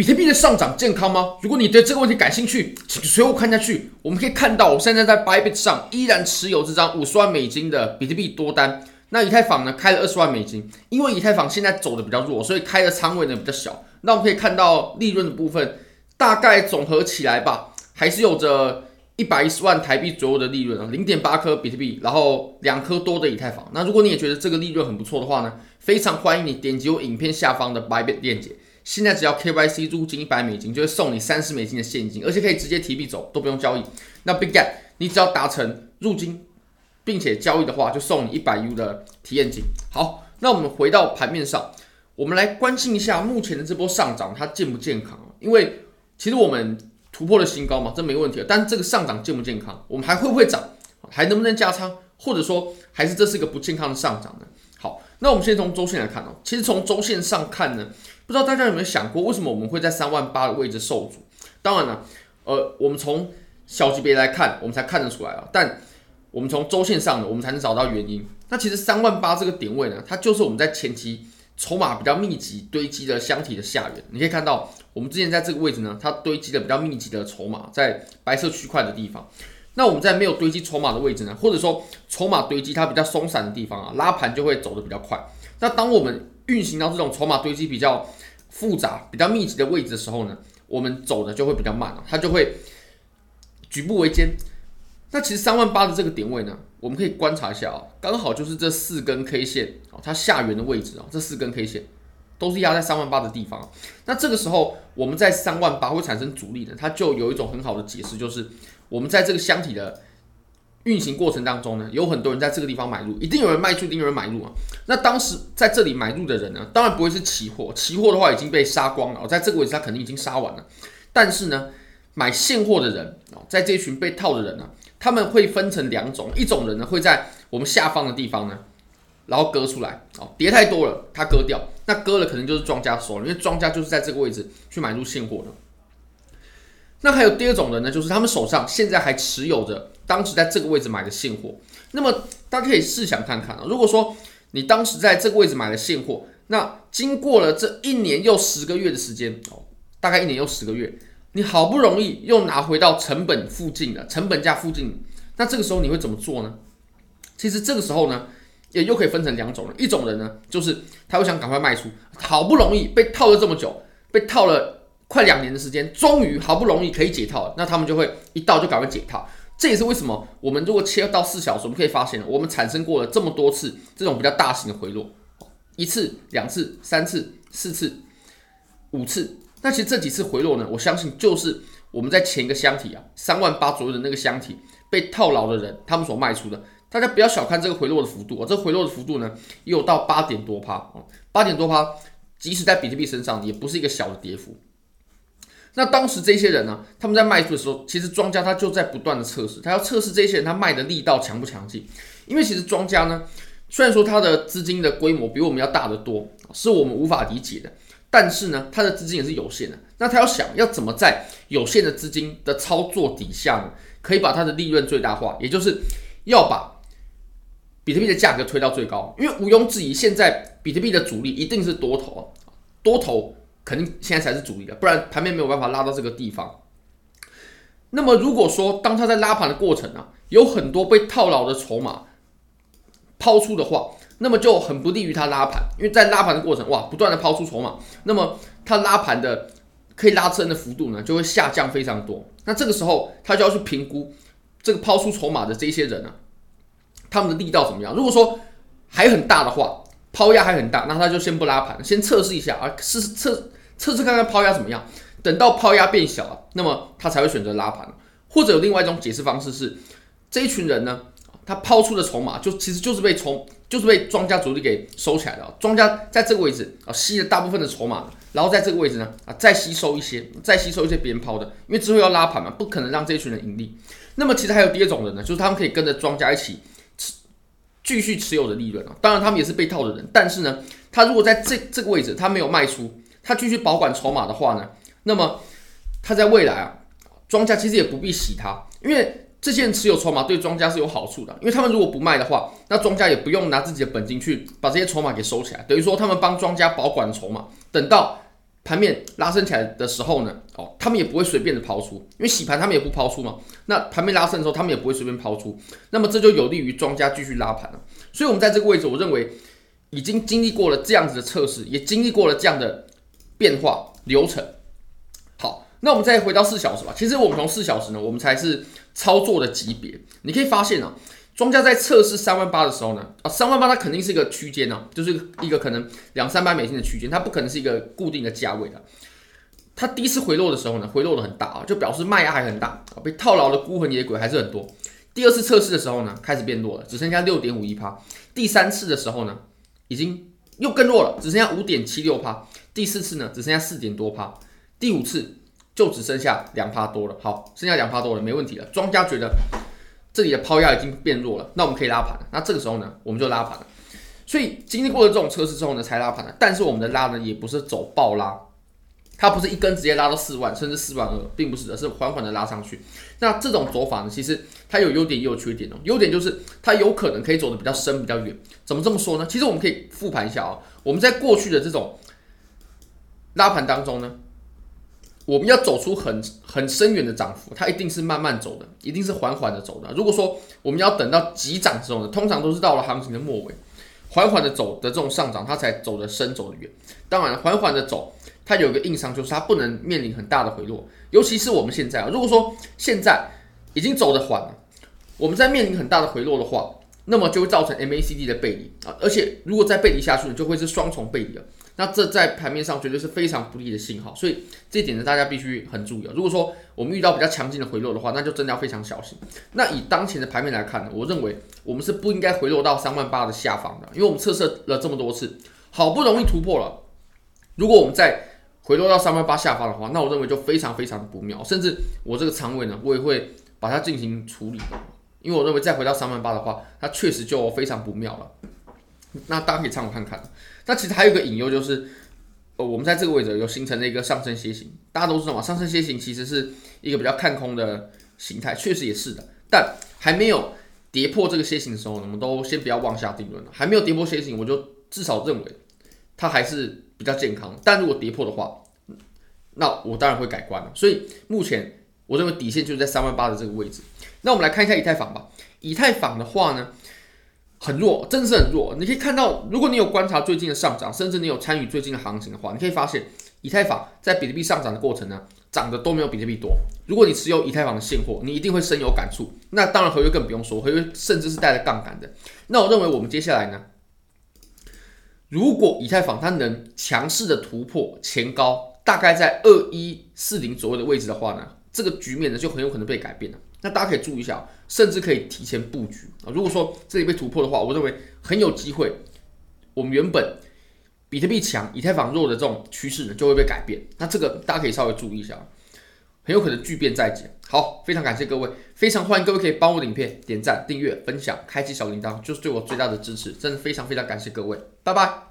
比特币的上涨健康吗？如果你对这个问题感兴趣，请随我看下去。我们可以看到，我现在在 Bybit 上依然持有这张五十万美金的比特币多单。那以太坊呢，开了二十万美金，因为以太坊现在走的比较弱，所以开的仓位呢比较小。那我们可以看到利润的部分，大概总合起来吧，还是有着一百一十万台币左右的利润啊，零点八颗比特币，然后两颗多的以太坊。那如果你也觉得这个利润很不错的话呢，非常欢迎你点击我影片下方的 Bybit 链接。现在只要 KYC 入金一百美金，就会送你三十美金的现金，而且可以直接提币走，都不用交易。那 Big Gap，你只要达成入金。并且交易的话，就送你一百 U 的体验金。好，那我们回到盘面上，我们来关心一下目前的这波上涨，它健不健康？因为其实我们突破了新高嘛，这没问题。但是这个上涨健不健康？我们还会不会涨？还能不能加仓？或者说，还是这是一个不健康的上涨呢？好，那我们先从周线来看哦。其实从周线上看呢，不知道大家有没有想过，为什么我们会在三万八的位置受阻？当然了，呃，我们从小级别来看，我们才看得出来啊，但。我们从周线上呢，我们才能找到原因。那其实三万八这个点位呢，它就是我们在前期筹码比较密集堆积的箱体的下缘。你可以看到，我们之前在这个位置呢，它堆积的比较密集的筹码在白色区块的地方。那我们在没有堆积筹码的位置呢，或者说筹码堆积它比较松散的地方啊，拉盘就会走得比较快。那当我们运行到这种筹码堆积比较复杂、比较密集的位置的时候呢，我们走的就会比较慢啊，它就会举步维艰。那其实三万八的这个点位呢，我们可以观察一下啊，刚好就是这四根 K 线啊，它下缘的位置啊，这四根 K 线都是压在三万八的地方。那这个时候我们在三万八会产生阻力的，它就有一种很好的解释，就是我们在这个箱体的运行过程当中呢，有很多人在这个地方买入，一定有人卖出，一定有人买入啊。那当时在这里买入的人呢，当然不会是期货，期货的话已经被杀光了，在这个位置他肯定已经杀完了。但是呢，买现货的人啊，在这一群被套的人呢。他们会分成两种，一种人呢会在我们下方的地方呢，然后割出来，哦，跌太多了，他割掉，那割了可能就是庄家收了，因为庄家就是在这个位置去买入现货的。那还有第二种人呢，就是他们手上现在还持有着当时在这个位置买的现货。那么大家可以试想看看啊，如果说你当时在这个位置买的现货，那经过了这一年又十个月的时间，哦，大概一年又十个月。你好不容易又拿回到成本附近的成本价附近，那这个时候你会怎么做呢？其实这个时候呢，也又可以分成两种人，一种人呢，就是他会想赶快卖出，好不容易被套了这么久，被套了快两年的时间，终于好不容易可以解套了，那他们就会一到就赶快解套。这也是为什么我们如果切到四小时，我们可以发现，我们产生过了这么多次这种比较大型的回落，一次、两次、三次、四次、五次。那其实这几次回落呢，我相信就是我们在前一个箱体啊，三万八左右的那个箱体被套牢的人，他们所卖出的。大家不要小看这个回落的幅度啊，这个回落的幅度呢，也有到八点多趴哦，八点多趴，即使在比特币身上也不是一个小的跌幅。那当时这些人呢，他们在卖出的时候，其实庄家他就在不断的测试，他要测试这些人他卖的力道强不强劲，因为其实庄家呢，虽然说他的资金的规模比我们要大得多，是我们无法理解的。但是呢，他的资金也是有限的。那他要想要怎么在有限的资金的操作底下呢，可以把他的利润最大化，也就是要把比特币的价格推到最高。因为毋庸置疑，现在比特币的主力一定是多头，多头肯定现在才是主力的，不然盘面没有办法拉到这个地方。那么如果说当他在拉盘的过程啊，有很多被套牢的筹码抛出的话，那么就很不利于他拉盘，因为在拉盘的过程，哇，不断的抛出筹码，那么他拉盘的可以拉升的幅度呢，就会下降非常多。那这个时候，他就要去评估这个抛出筹码的这些人呢，他们的力道怎么样？如果说还很大的话，抛压还很大，那他就先不拉盘，先测试一下啊，试试测测试看看抛压怎么样。等到抛压变小了，那么他才会选择拉盘。或者有另外一种解释方式是，这一群人呢，他抛出的筹码就其实就是被从。就是被庄家主力给收起来了，庄家在这个位置啊吸了大部分的筹码，然后在这个位置呢啊再吸收一些，再吸收一些别人抛的，因为之后要拉盘嘛，不可能让这一群人盈利。那么其实还有第二种人呢，就是他们可以跟着庄家一起继续持有的利润啊，当然他们也是被套的人，但是呢，他如果在这这个位置他没有卖出，他继续保管筹码的话呢，那么他在未来啊，庄家其实也不必洗他，因为。这些人持有筹码对庄家是有好处的，因为他们如果不卖的话，那庄家也不用拿自己的本金去把这些筹码给收起来，等于说他们帮庄家保管筹码，等到盘面拉升起来的时候呢，哦，他们也不会随便的抛出，因为洗盘他们也不抛出嘛。那盘面拉升的时候，他们也不会随便抛出，那么这就有利于庄家继续拉盘了。所以我们在这个位置，我认为已经经历过了这样子的测试，也经历过了这样的变化流程。好，那我们再回到四小时吧。其实我们从四小时呢，我们才是操作的级别。你可以发现啊。庄家在测试三万八的时候呢，啊，三万八它肯定是一个区间呢，就是一个可能两三百美金的区间，它不可能是一个固定的价位的。它第一次回落的时候呢，回落的很大啊，就表示卖压还很大啊，被套牢的孤魂野鬼还是很多。第二次测试的时候呢，开始变弱了，只剩下六点五一趴。第三次的时候呢，已经又更弱了，只剩下五点七六趴。第四次呢，只剩下四点多趴。第五次就只剩下两趴多了。好，剩下两趴多了，没问题了。庄家觉得。这里的抛压已经变弱了，那我们可以拉盘了。那这个时候呢，我们就拉盘了。所以经历过了这种测试之后呢，才拉盘的。但是我们的拉呢，也不是走爆拉，它不是一根直接拉到四万，甚至四万二，并不是的，是缓缓的拉上去。那这种走法呢，其实它有优点也有缺点哦。优点就是它有可能可以走得比较深、比较远。怎么这么说呢？其实我们可以复盘一下啊、哦，我们在过去的这种拉盘当中呢。我们要走出很很深远的涨幅，它一定是慢慢走的，一定是缓缓的走的。如果说我们要等到急涨之后呢，通常都是到了行情的末尾，缓缓的走的这种上涨，它才走得深，走得远。当然，缓缓的走，它有一个硬伤，就是它不能面临很大的回落。尤其是我们现在啊，如果说现在已经走得缓了，我们在面临很大的回落的话，那么就会造成 MACD 的背离啊，而且如果再背离下去，就会是双重背离了。那这在盘面上绝对是非常不利的信号，所以这一点呢，大家必须很注意啊。如果说我们遇到比较强劲的回落的话，那就真的要非常小心。那以当前的盘面来看呢，我认为我们是不应该回落到三万八的下方的，因为我们测试了这么多次，好不容易突破了。如果我们再回落到三万八下方的话，那我认为就非常非常的不妙，甚至我这个仓位呢，我也会把它进行处理的，因为我认为再回到三万八的话，它确实就非常不妙了。那大家可以参考看看。那其实还有一个隐忧就是，呃，我们在这个位置有形成了一个上升楔形。大家都知道嘛，上升楔形其实是一个比较看空的形态，确实也是的。但还没有跌破这个楔形的时候，我们都先不要妄下定论了。还没有跌破楔形，我就至少认为它还是比较健康。但如果跌破的话，那我当然会改观了。所以目前我认为底线就是在三万八的这个位置。那我们来看一下以太坊吧。以太坊的话呢，很弱，真的是很弱。你可以看到，如果你有观察最近的上涨，甚至你有参与最近的行情的话，你可以发现，以太坊在比特币上涨的过程呢，涨的都没有比特币多。如果你持有以太坊的现货，你一定会深有感触。那当然，合约更不用说，合约甚至是带着杠杆的。那我认为，我们接下来呢，如果以太坊它能强势的突破前高，大概在二一四零左右的位置的话呢，这个局面呢就很有可能被改变了。那大家可以注意一下。甚至可以提前布局啊！如果说这里被突破的话，我认为很有机会，我们原本比特币强、以太坊弱的这种趋势呢，就会被改变。那这个大家可以稍微注意一下，很有可能巨变再起。好，非常感谢各位，非常欢迎各位可以帮我的影片点赞、订阅、分享、开启小铃铛，就是对我最大的支持。真的非常非常感谢各位，拜拜。